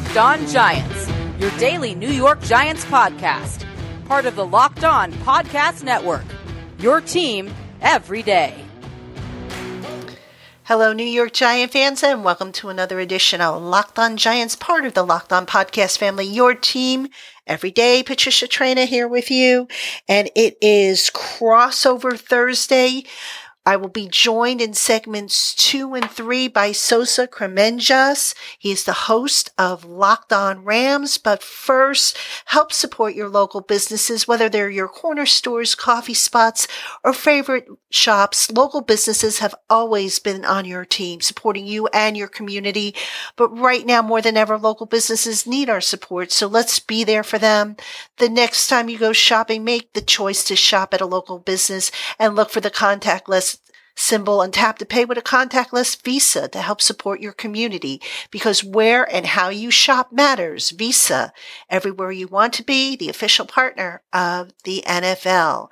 Locked On Giants, your daily New York Giants podcast, part of the Locked On Podcast Network. Your team every day. Hello, New York Giant fans, and welcome to another edition of Locked On Giants, part of the Locked On Podcast family, your team every day. Patricia Traina here with you, and it is crossover Thursday. I will be joined in segments two and three by Sosa Kremenjas. He is the host of Locked On Rams. But first, help support your local businesses, whether they're your corner stores, coffee spots, or favorite shops. Local businesses have always been on your team, supporting you and your community. But right now, more than ever, local businesses need our support. So let's be there for them. The next time you go shopping, make the choice to shop at a local business and look for the contactless symbol and tap to pay with a contactless Visa to help support your community because where and how you shop matters. Visa, everywhere you want to be, the official partner of the NFL.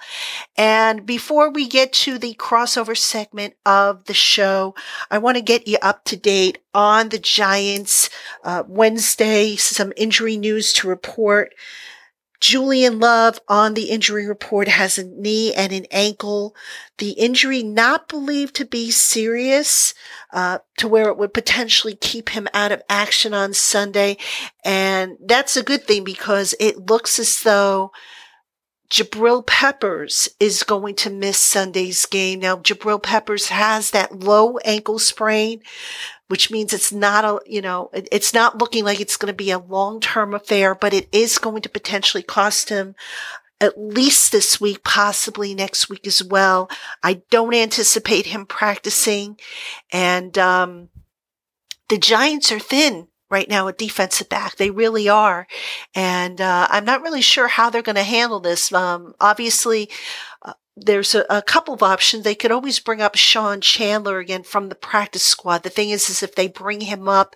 And before we get to the crossover segment of the show, I want to get you up to date on the Giants. Uh, Wednesday, some injury news to report. Julian Love on the injury report has a knee and an ankle. The injury not believed to be serious, uh, to where it would potentially keep him out of action on Sunday. And that's a good thing because it looks as though Jabril Peppers is going to miss Sunday's game. Now, Jabril Peppers has that low ankle sprain, which means it's not a, you know, it's not looking like it's going to be a long-term affair, but it is going to potentially cost him at least this week, possibly next week as well. I don't anticipate him practicing and, um, the Giants are thin right now a defensive back. They really are. And, uh, I'm not really sure how they're going to handle this. Um, obviously, uh, there's a, a, couple of options. They could always bring up Sean Chandler again from the practice squad. The thing is, is if they bring him up,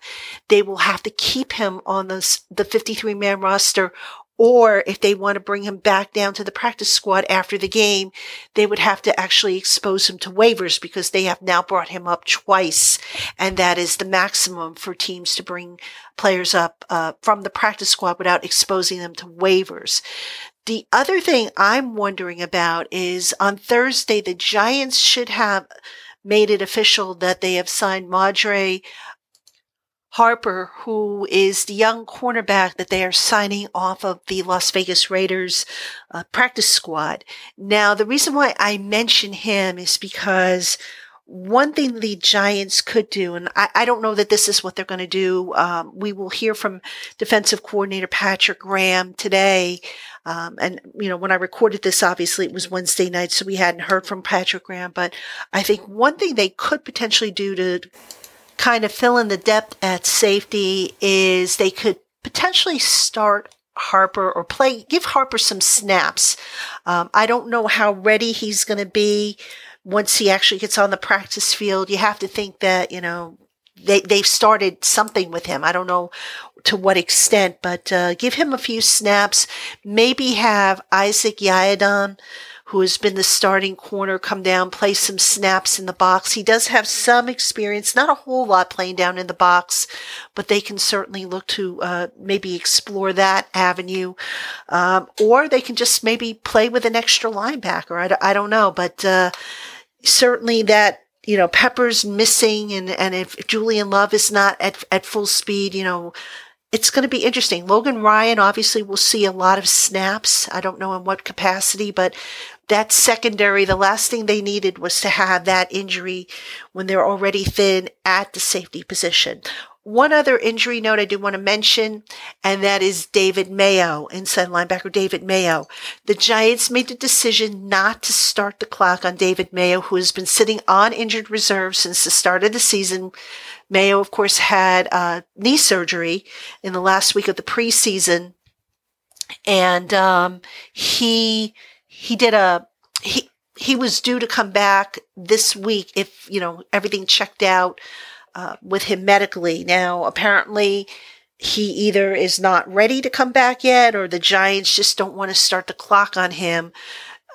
they will have to keep him on the, the 53 man roster. Or if they want to bring him back down to the practice squad after the game, they would have to actually expose him to waivers because they have now brought him up twice. And that is the maximum for teams to bring players up uh, from the practice squad without exposing them to waivers. The other thing I'm wondering about is on Thursday, the Giants should have made it official that they have signed Madre Harper, who is the young cornerback that they are signing off of the Las Vegas Raiders uh, practice squad. Now, the reason why I mention him is because one thing the Giants could do, and I, I don't know that this is what they're going to do. Um, we will hear from defensive coordinator Patrick Graham today. Um, and you know, when I recorded this, obviously it was Wednesday night, so we hadn't heard from Patrick Graham. But I think one thing they could potentially do to kind of fill in the depth at safety is they could potentially start Harper or play, give Harper some snaps. Um, I don't know how ready he's going to be once he actually gets on the practice field, you have to think that, you know, they, they've started something with him. I don't know to what extent, but uh, give him a few snaps. Maybe have Isaac Yiadom, who has been the starting corner, come down, play some snaps in the box. He does have some experience, not a whole lot playing down in the box, but they can certainly look to uh, maybe explore that avenue. Um, or they can just maybe play with an extra linebacker. I, I don't know, but uh, certainly that you know Pepper's missing, and and if Julian Love is not at at full speed, you know. It's going to be interesting. Logan Ryan obviously will see a lot of snaps. I don't know in what capacity, but that secondary, the last thing they needed was to have that injury when they're already thin at the safety position. One other injury note I do want to mention, and that is David Mayo, inside linebacker David Mayo. The Giants made the decision not to start the clock on David Mayo, who has been sitting on injured reserve since the start of the season. Mayo, of course, had uh, knee surgery in the last week of the preseason, and um, he he did a he he was due to come back this week if you know everything checked out uh, with him medically. Now, apparently, he either is not ready to come back yet, or the Giants just don't want to start the clock on him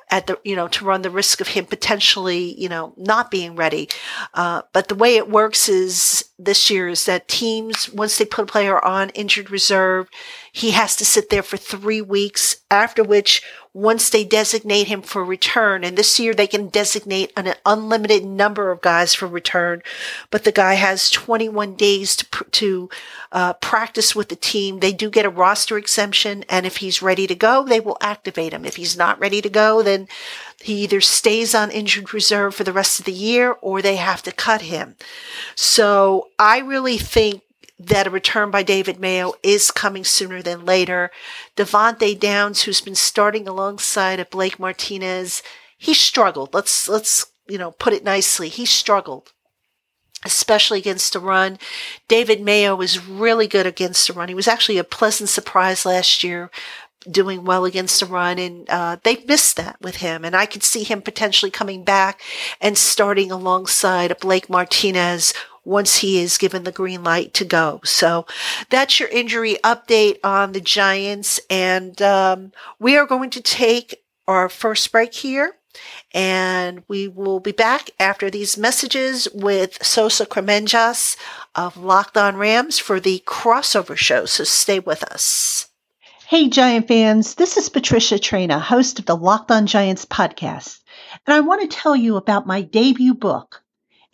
at the you know to run the risk of him potentially you know not being ready. Uh, but the way it works is this year is that teams, once they put a player on injured reserve, he has to sit there for three weeks, after which, once they designate him for return, and this year they can designate an unlimited number of guys for return, but the guy has 21 days to, to uh, practice with the team. They do get a roster exemption, and if he's ready to go, they will activate him. If he's not ready to go, then he either stays on injured reserve for the rest of the year or they have to cut him. So I really think that a return by David Mayo is coming sooner than later. Devante Downs, who's been starting alongside of Blake Martinez, he struggled. Let's let's you know put it nicely. He struggled, especially against the run. David Mayo was really good against the run. He was actually a pleasant surprise last year doing well against the run, and uh, they missed that with him. And I could see him potentially coming back and starting alongside a Blake Martinez once he is given the green light to go. So that's your injury update on the Giants, and um, we are going to take our first break here. And we will be back after these messages with Sosa Kremenjas of Locked On Rams for the crossover show. So stay with us. Hey, Giant fans, this is Patricia Traina, host of the Locked On Giants podcast, and I want to tell you about my debut book.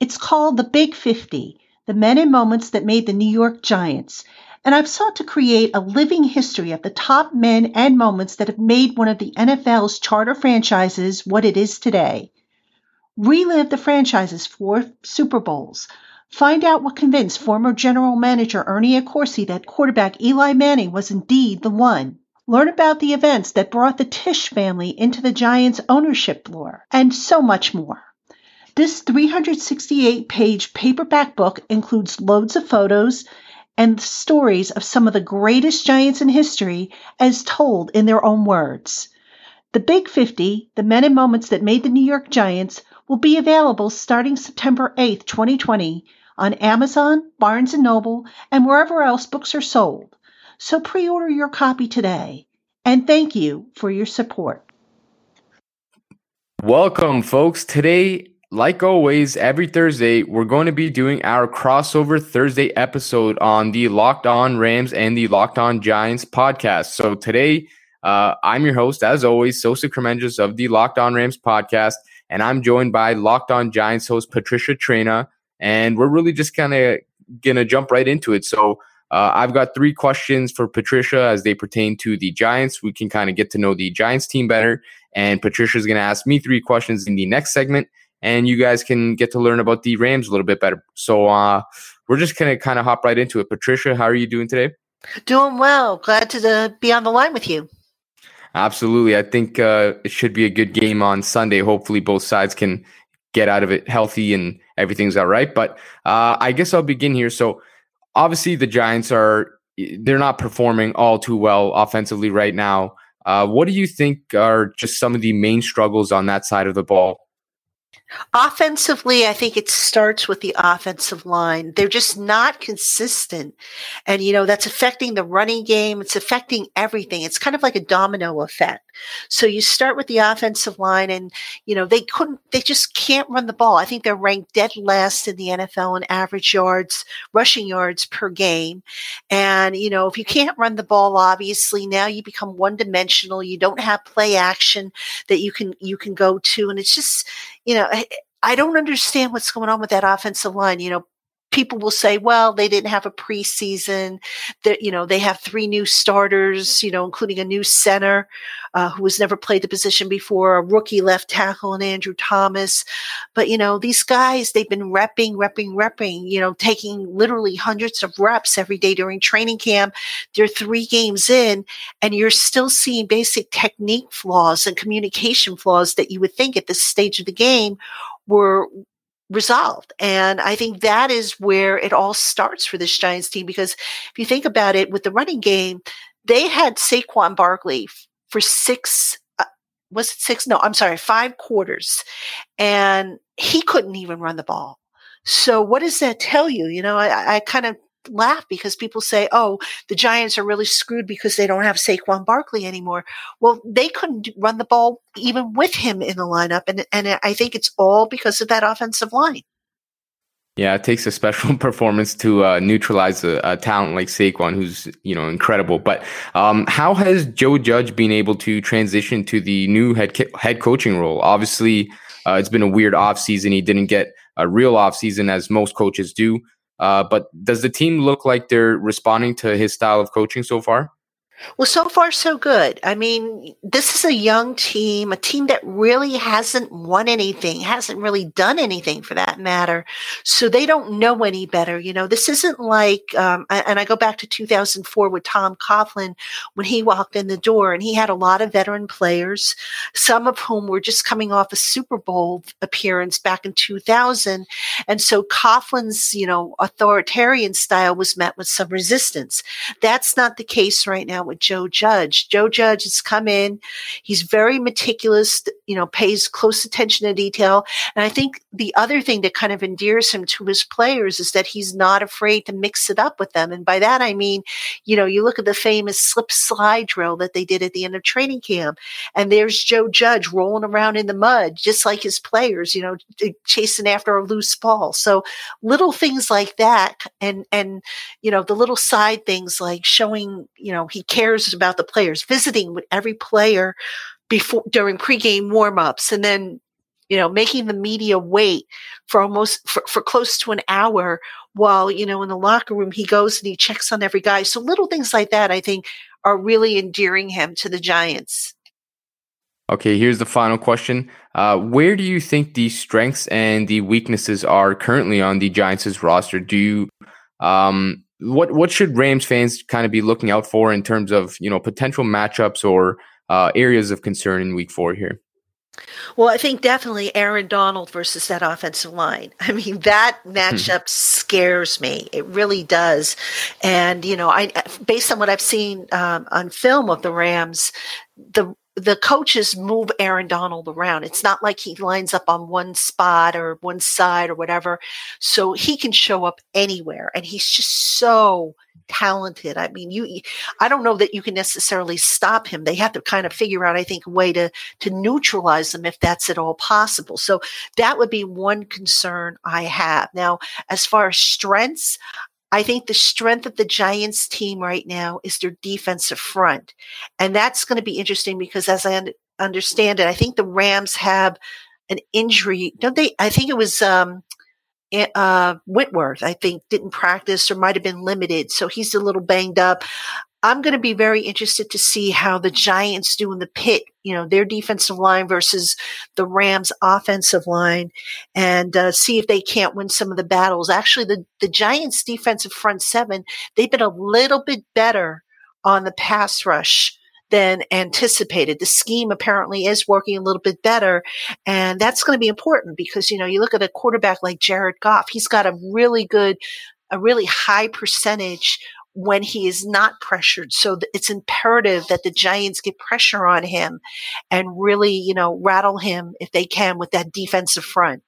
It's called The Big 50 The Men and Moments That Made the New York Giants, and I've sought to create a living history of the top men and moments that have made one of the NFL's charter franchises what it is today. Relive the franchise's four Super Bowls Find out what convinced former general manager Ernie Accorsi that quarterback Eli Manning was indeed the one. Learn about the events that brought the Tisch family into the Giants' ownership lore, and so much more. This 368 page paperback book includes loads of photos and stories of some of the greatest Giants in history as told in their own words. The Big 50, The Men and Moments That Made the New York Giants, will be available starting September 8, 2020 on Amazon, Barnes & Noble, and wherever else books are sold. So pre-order your copy today. And thank you for your support. Welcome, folks. Today, like always, every Thursday, we're going to be doing our crossover Thursday episode on the Locked On Rams and the Locked On Giants podcast. So today, uh, I'm your host, as always, Sosa Kremenjas of the Locked On Rams podcast, and I'm joined by Locked On Giants host Patricia Traina, and we're really just kind of gonna jump right into it. So uh, I've got three questions for Patricia as they pertain to the Giants. We can kind of get to know the Giants team better, and Patricia's gonna ask me three questions in the next segment, and you guys can get to learn about the Rams a little bit better. So uh, we're just gonna kind of hop right into it. Patricia, how are you doing today? Doing well. Glad to uh, be on the line with you. Absolutely. I think uh, it should be a good game on Sunday. Hopefully, both sides can get out of it healthy and everything's all right. But uh, I guess I'll begin here. So obviously the Giants are they're not performing all too well offensively right now. Uh, what do you think are just some of the main struggles on that side of the ball? Offensively, I think it starts with the offensive line. They're just not consistent. And, you know, that's affecting the running game. It's affecting everything. It's kind of like a domino effect. So you start with the offensive line and, you know, they couldn't, they just can't run the ball. I think they're ranked dead last in the NFL in average yards, rushing yards per game. And, you know, if you can't run the ball, obviously now you become one dimensional. You don't have play action that you can, you can go to. And it's just, you know, I, don't understand what's going on with that offensive line. You know, people will say, well, they didn't have a preseason. That you know, they have three new starters, you know, including a new center uh, who has never played the position before, a rookie left tackle, and Andrew Thomas. But you know, these guys, they've been repping, repping, repping. You know, taking literally hundreds of reps every day during training camp. They're three games in, and you're still seeing basic technique flaws and communication flaws that you would think at this stage of the game were resolved. And I think that is where it all starts for this Giants team because if you think about it with the running game, they had Saquon Barkley for six uh, was it six? No, I'm sorry, five quarters. And he couldn't even run the ball. So what does that tell you? You know, I, I kind of laugh because people say, "Oh, the Giants are really screwed because they don't have Saquon Barkley anymore." Well, they couldn't run the ball even with him in the lineup, and and I think it's all because of that offensive line. Yeah, it takes a special performance to uh, neutralize a, a, talent like Saquon, who's you know incredible. But um, how has Joe Judge been able to transition to the new head head coaching role? Obviously, uh, it's been a weird offseason. He didn't get a real offseason as most coaches do. Uh, but does the team look like they're responding to his style of coaching so far? Well, so far, so good. I mean, this is a young team, a team that really hasn't won anything, hasn't really done anything for that matter. So they don't know any better. You know, this isn't like, um, and I go back to 2004 with Tom Coughlin when he walked in the door and he had a lot of veteran players, some of whom were just coming off a Super Bowl appearance back in 2000. And so Coughlin's, you know, authoritarian style was met with some resistance. That's not the case right now with Joe Judge. Joe Judge has come in. He's very meticulous, you know, pays close attention to detail. And I think the other thing that kind of endears him to his players is that he's not afraid to mix it up with them. And by that, I mean, you know, you look at the famous slip slide drill that they did at the end of training camp, and there's Joe Judge rolling around in the mud, just like his players, you know, chasing after a loose ball. So little things like that. And, and, you know, the little side things like showing, you know, he cares about the players, visiting with every player before during pregame warmups, and then you know making the media wait for almost for, for close to an hour while you know in the locker room he goes and he checks on every guy. So little things like that, I think, are really endearing him to the Giants. Okay, here's the final question. Uh, where do you think the strengths and the weaknesses are currently on the Giants' roster? Do you um, what what should Rams fans kind of be looking out for in terms of you know potential matchups or uh, areas of concern in Week Four here? Well, I think definitely Aaron Donald versus that offensive line. I mean, that hmm. matchup scares me. It really does. And you know, I based on what I've seen um, on film of the Rams, the the coaches move Aaron Donald around. It's not like he lines up on one spot or one side or whatever. So he can show up anywhere and he's just so talented. I mean, you I don't know that you can necessarily stop him. They have to kind of figure out I think a way to to neutralize them if that's at all possible. So that would be one concern I have. Now, as far as strengths, I think the strength of the Giants team right now is their defensive front. And that's going to be interesting because as I understand it, I think the Rams have an injury. Don't they? I think it was, um, uh, Whitworth, I think didn't practice or might have been limited. So he's a little banged up. I'm going to be very interested to see how the Giants do in the pit, you know, their defensive line versus the Rams offensive line and uh, see if they can't win some of the battles. Actually, the, the Giants defensive front seven, they've been a little bit better on the pass rush than anticipated. The scheme apparently is working a little bit better. And that's going to be important because, you know, you look at a quarterback like Jared Goff, he's got a really good, a really high percentage when he is not pressured. So it's imperative that the Giants get pressure on him and really, you know, rattle him if they can with that defensive front.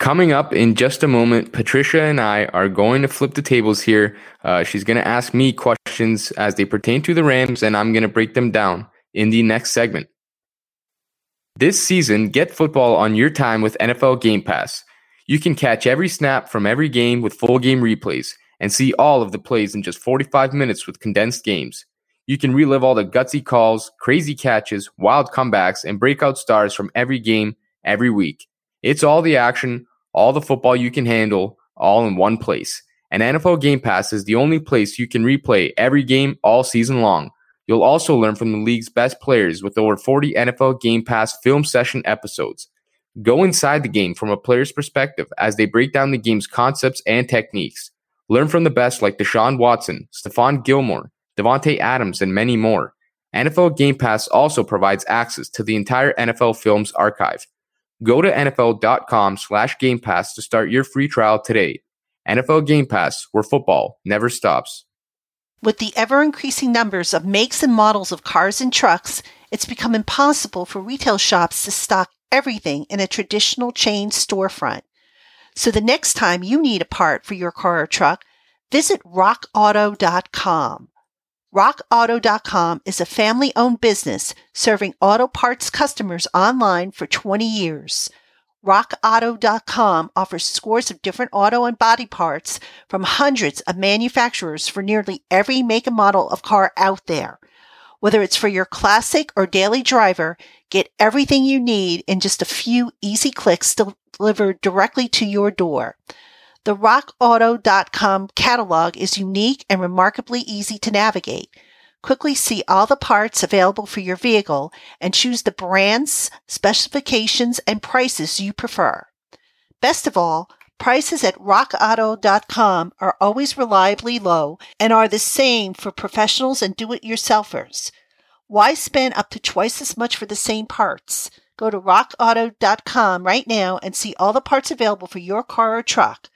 Coming up in just a moment, Patricia and I are going to flip the tables here. Uh, she's going to ask me questions as they pertain to the Rams, and I'm going to break them down in the next segment. This season, get football on your time with NFL Game Pass. You can catch every snap from every game with full game replays and see all of the plays in just 45 minutes with condensed games. You can relive all the gutsy calls, crazy catches, wild comebacks, and breakout stars from every game every week. It's all the action, all the football you can handle, all in one place. And NFL Game Pass is the only place you can replay every game all season long. You'll also learn from the league's best players with over 40 NFL Game Pass film session episodes. Go inside the game from a player's perspective as they break down the game's concepts and techniques. Learn from the best like Deshaun Watson, Stephon Gilmore, Davante Adams, and many more. NFL Game Pass also provides access to the entire NFL Films archive. Go to NFL.com slash Game Pass to start your free trial today. NFL Game Pass, where football never stops. With the ever increasing numbers of makes and models of cars and trucks, it's become impossible for retail shops to stock everything in a traditional chain storefront. So the next time you need a part for your car or truck, visit rockauto.com. RockAuto.com is a family owned business serving auto parts customers online for 20 years. RockAuto.com offers scores of different auto and body parts from hundreds of manufacturers for nearly every make and model of car out there. Whether it's for your classic or daily driver, get everything you need in just a few easy clicks delivered directly to your door. The RockAuto.com catalog is unique and remarkably easy to navigate. Quickly see all the parts available for your vehicle and choose the brands, specifications, and prices you prefer. Best of all, prices at rockauto.com are always reliably low and are the same for professionals and do it yourselfers. Why spend up to twice as much for the same parts? Go to rockauto.com right now and see all the parts available for your car or truck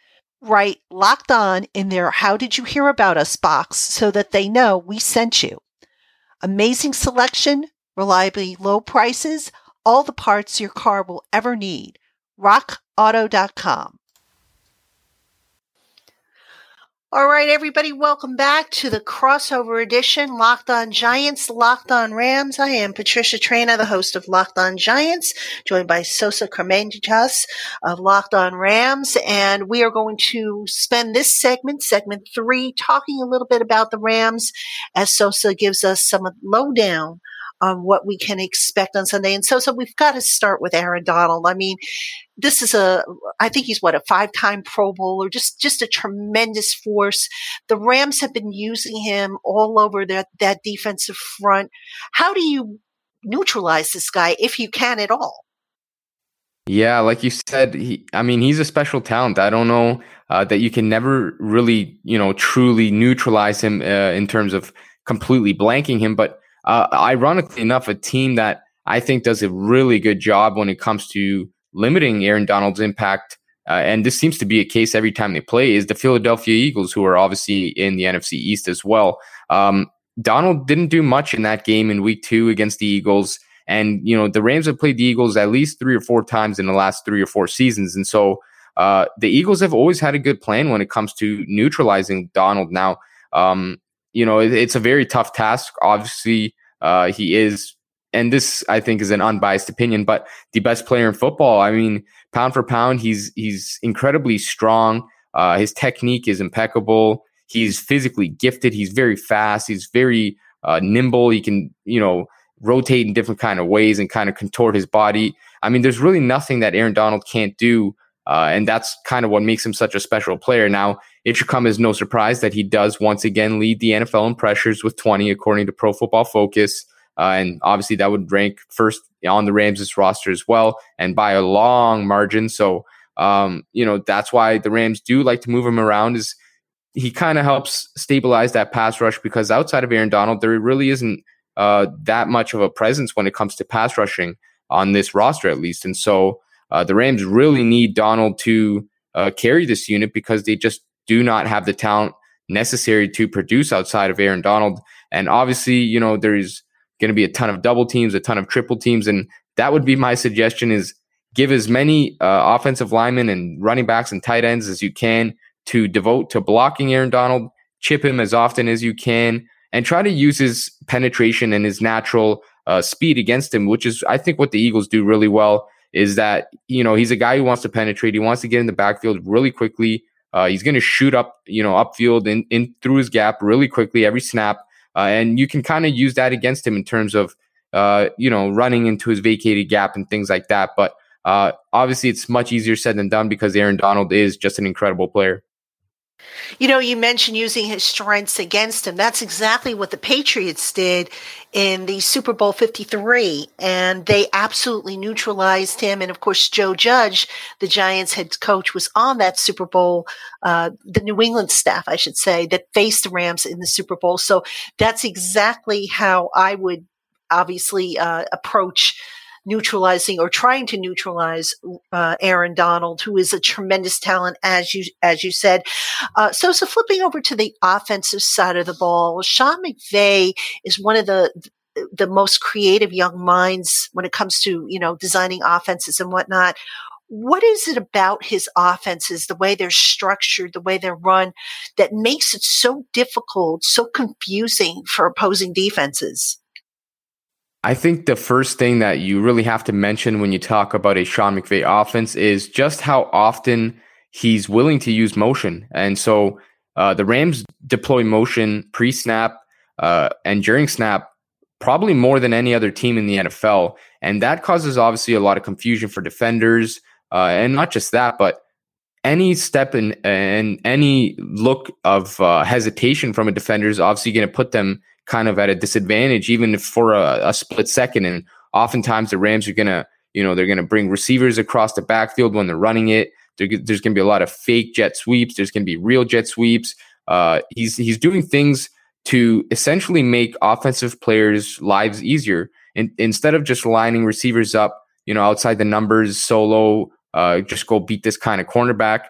write locked on in their How Did You Hear About Us box so that they know we sent you. Amazing selection, reliably low prices, all the parts your car will ever need. RockAuto.com. All right, everybody, welcome back to the crossover edition, Locked On Giants, Locked On Rams. I am Patricia Traina, the host of Locked On Giants, joined by Sosa Kremenjas of Locked On Rams. And we are going to spend this segment, segment three, talking a little bit about the Rams as Sosa gives us some lowdown on what we can expect on Sunday. And so, so we've got to start with Aaron Donald. I mean, this is a, I think he's what, a five time Pro Bowler, just, just a tremendous force. The Rams have been using him all over that, that defensive front. How do you neutralize this guy if you can at all? Yeah, like you said, he, I mean, he's a special talent. I don't know uh, that you can never really, you know, truly neutralize him uh, in terms of completely blanking him. But uh, ironically enough, a team that I think does a really good job when it comes to limiting Aaron Donald's impact, uh, and this seems to be a case every time they play, is the Philadelphia Eagles, who are obviously in the NFC East as well. Um, Donald didn't do much in that game in week two against the Eagles. And, you know, the Rams have played the Eagles at least three or four times in the last three or four seasons. And so uh, the Eagles have always had a good plan when it comes to neutralizing Donald. Now, um, you know, it, it's a very tough task. Obviously, uh, he is, and this I think is an unbiased opinion, but the best player in football. I mean, pound for pound, he's he's incredibly strong. Uh, his technique is impeccable. He's physically gifted. He's very fast. He's very uh, nimble. He can, you know, rotate in different kind of ways and kind of contort his body. I mean, there's really nothing that Aaron Donald can't do uh, and that's kind of what makes him such a special player. Now, it should come as no surprise that he does once again lead the NFL in pressures with 20, according to Pro Football Focus. Uh, and obviously, that would rank first on the Rams' roster as well, and by a long margin. So, um, you know, that's why the Rams do like to move him around. Is he kind of helps stabilize that pass rush because outside of Aaron Donald, there really isn't uh, that much of a presence when it comes to pass rushing on this roster, at least. And so, uh, the Rams really need Donald to uh, carry this unit because they just do not have the talent necessary to produce outside of Aaron Donald. And obviously, you know, there's going to be a ton of double teams, a ton of triple teams, and that would be my suggestion: is give as many uh, offensive linemen and running backs and tight ends as you can to devote to blocking Aaron Donald. Chip him as often as you can, and try to use his penetration and his natural uh, speed against him, which is, I think, what the Eagles do really well is that you know he's a guy who wants to penetrate. He wants to get in the backfield really quickly. Uh, he's going to shoot up, you know, upfield in, in through his gap really quickly every snap, uh, and you can kind of use that against him in terms of, uh, you know, running into his vacated gap and things like that. But uh, obviously, it's much easier said than done because Aaron Donald is just an incredible player. You know, you mentioned using his strengths against him. That's exactly what the Patriots did in the Super Bowl 53, and they absolutely neutralized him. And of course, Joe Judge, the Giants head coach, was on that Super Bowl, uh, the New England staff, I should say, that faced the Rams in the Super Bowl. So that's exactly how I would obviously uh, approach neutralizing or trying to neutralize uh, Aaron Donald, who is a tremendous talent, as you as you said. Uh, so, so flipping over to the offensive side of the ball, Sean McVay is one of the the most creative young minds when it comes to you know designing offenses and whatnot. What is it about his offenses, the way they're structured, the way they're run, that makes it so difficult, so confusing for opposing defenses? I think the first thing that you really have to mention when you talk about a Sean McVay offense is just how often he's willing to use motion. And so uh, the Rams deploy motion pre snap uh, and during snap probably more than any other team in the NFL. And that causes obviously a lot of confusion for defenders. Uh, and not just that, but any step and any look of uh, hesitation from a defender is obviously going to put them kind of at a disadvantage, even for a, a split second. And oftentimes the Rams are going to, you know, they're going to bring receivers across the backfield when they're running it. There, there's going to be a lot of fake jet sweeps. There's going to be real jet sweeps. Uh, he's he's doing things to essentially make offensive players' lives easier. And instead of just lining receivers up, you know, outside the numbers, solo, uh, just go beat this kind of cornerback.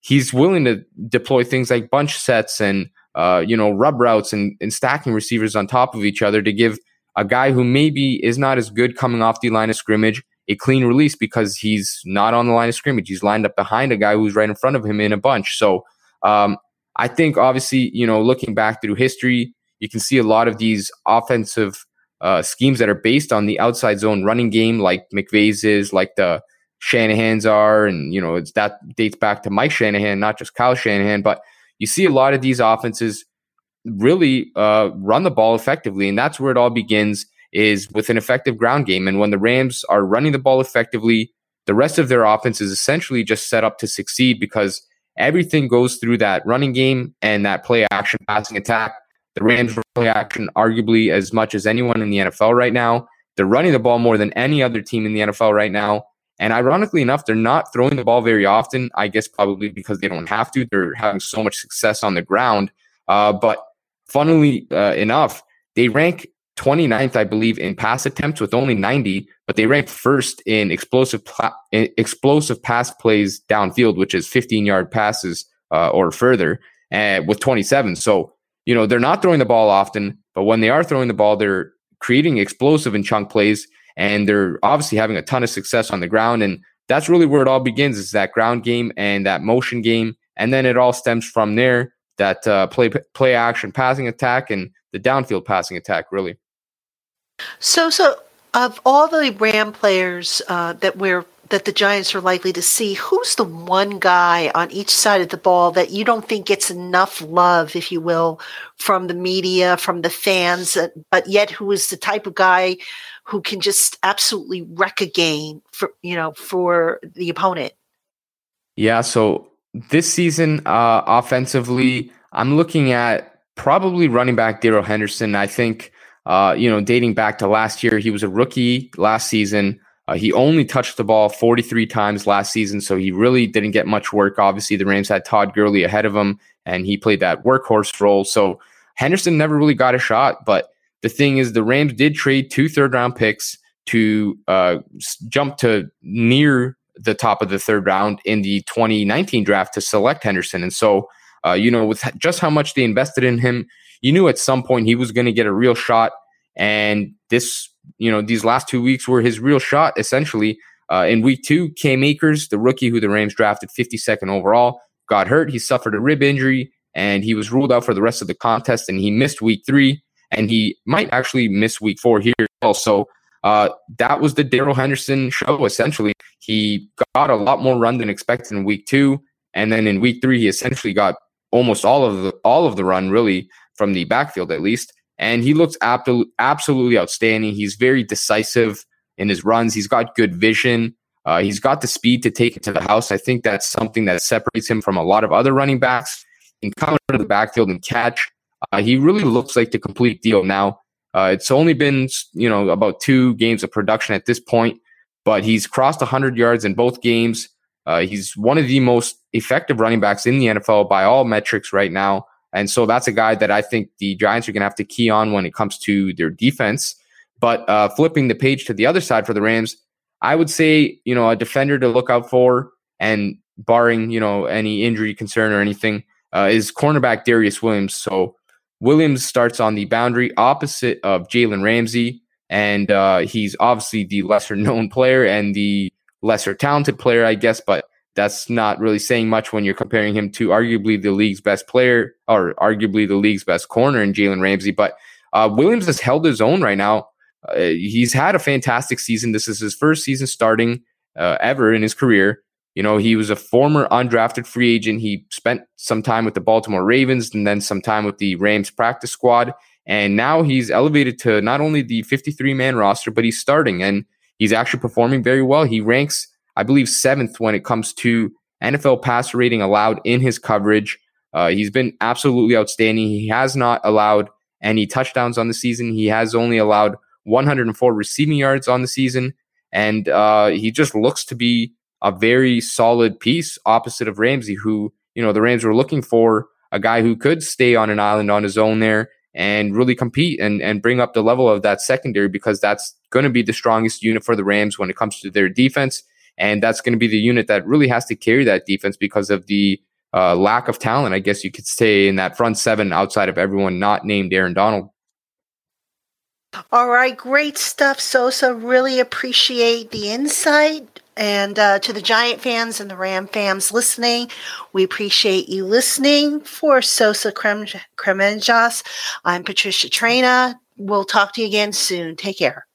He's willing to deploy things like bunch sets and uh, you know rub routes and, and stacking receivers on top of each other to give a guy who maybe is not as good coming off the line of scrimmage a clean release because he's not on the line of scrimmage. He's lined up behind a guy who's right in front of him in a bunch. So um, I think obviously, you know, looking back through history, you can see a lot of these offensive uh, schemes that are based on the outside zone running game, like McVay's is, like the Shanahan's are, and you know it's that dates back to Mike Shanahan, not just Kyle Shanahan. But you see a lot of these offenses really uh, run the ball effectively, and that's where it all begins is with an effective ground game. And when the Rams are running the ball effectively, the rest of their offense is essentially just set up to succeed because everything goes through that running game and that play action passing attack. The Rams play action arguably as much as anyone in the NFL right now. They're running the ball more than any other team in the NFL right now. And ironically enough, they're not throwing the ball very often. I guess probably because they don't have to. They're having so much success on the ground. Uh, but funnily uh, enough, they rank 29th, I believe, in pass attempts with only 90, but they rank first in explosive pla- explosive pass plays downfield, which is 15 yard passes uh, or further, uh, with 27. So you know they're not throwing the ball often, but when they are throwing the ball, they're creating explosive and chunk plays and they're obviously having a ton of success on the ground. And that's really where it all begins is that ground game and that motion game. And then it all stems from there that uh, play play action passing attack and the downfield passing attack really. So so of all the Ram players uh, that we're that the Giants are likely to see, who's the one guy on each side of the ball that you don't think gets enough love, if you will, from the media, from the fans, uh, but yet who is the type of guy who can just absolutely wreck a game for you know for the opponent. Yeah, so this season uh offensively, I'm looking at probably running back Darrell Henderson. I think uh, you know, dating back to last year, he was a rookie last season. Uh, he only touched the ball 43 times last season, so he really didn't get much work. Obviously, the Rams had Todd Gurley ahead of him, and he played that workhorse role. So Henderson never really got a shot, but the thing is, the Rams did trade two third round picks to uh, jump to near the top of the third round in the 2019 draft to select Henderson. And so, uh, you know, with just how much they invested in him, you knew at some point he was going to get a real shot. And this, you know, these last two weeks were his real shot, essentially. Uh, in week two, Cam Akers, the rookie who the Rams drafted 52nd overall, got hurt. He suffered a rib injury and he was ruled out for the rest of the contest and he missed week three and he might actually miss week four here also. Uh, that was the Darrell Henderson show. Essentially, he got a lot more run than expected in week two, and then in week three, he essentially got almost all of the all of the run, really from the backfield at least. And he looks absolutely absolutely outstanding. He's very decisive in his runs. He's got good vision. Uh, he's got the speed to take it to the house. I think that's something that separates him from a lot of other running backs. He can come into the backfield and catch. Uh, he really looks like the complete deal now. Uh, it's only been you know about two games of production at this point, but he's crossed 100 yards in both games. Uh, he's one of the most effective running backs in the NFL by all metrics right now, and so that's a guy that I think the Giants are going to have to key on when it comes to their defense. But uh, flipping the page to the other side for the Rams, I would say you know a defender to look out for, and barring you know any injury concern or anything, uh, is cornerback Darious Williams. So Williams starts on the boundary opposite of Jalen Ramsey, and uh, he's obviously the lesser known player and the lesser talented player, I guess, but that's not really saying much when you're comparing him to arguably the league's best player or arguably the league's best corner in Jalen Ramsey. But uh, Williams has held his own right now uh, he's had a fantastic season. This is his first season starting uh, ever in his career. You know, he was a former undrafted free agent. He spent some time with the Baltimore Ravens and then some time with the Rams practice squad. And now he's elevated to not only the 53 man roster, but he's starting and he's actually performing very well. He ranks, I believe, seventh when it comes to NFL passer rating allowed in his coverage. Uh, he's been absolutely outstanding. He has not allowed any touchdowns on the season. He has only allowed 104 receiving yards on the season. And uh, he just looks to be a very solid piece opposite of Ramsey, who, you know, the Rams were looking for a guy who could stay on an island on his own there and really compete and, and bring up the level of that secondary because that's going to be the strongest unit for the Rams when it comes to their defense. And that's going to be the unit that really has to carry that defense because of the uh, lack of talent, I guess you could say, in that front seven outside of everyone not named Aaron Donald. All right, great stuff, Sosa. Really appreciate the insight. And uh, to the Giant fans and the Ram fans listening, we appreciate you listening. For Sosa Kremenjas, I'm Patricia Traina. We'll talk to you again soon. Take care.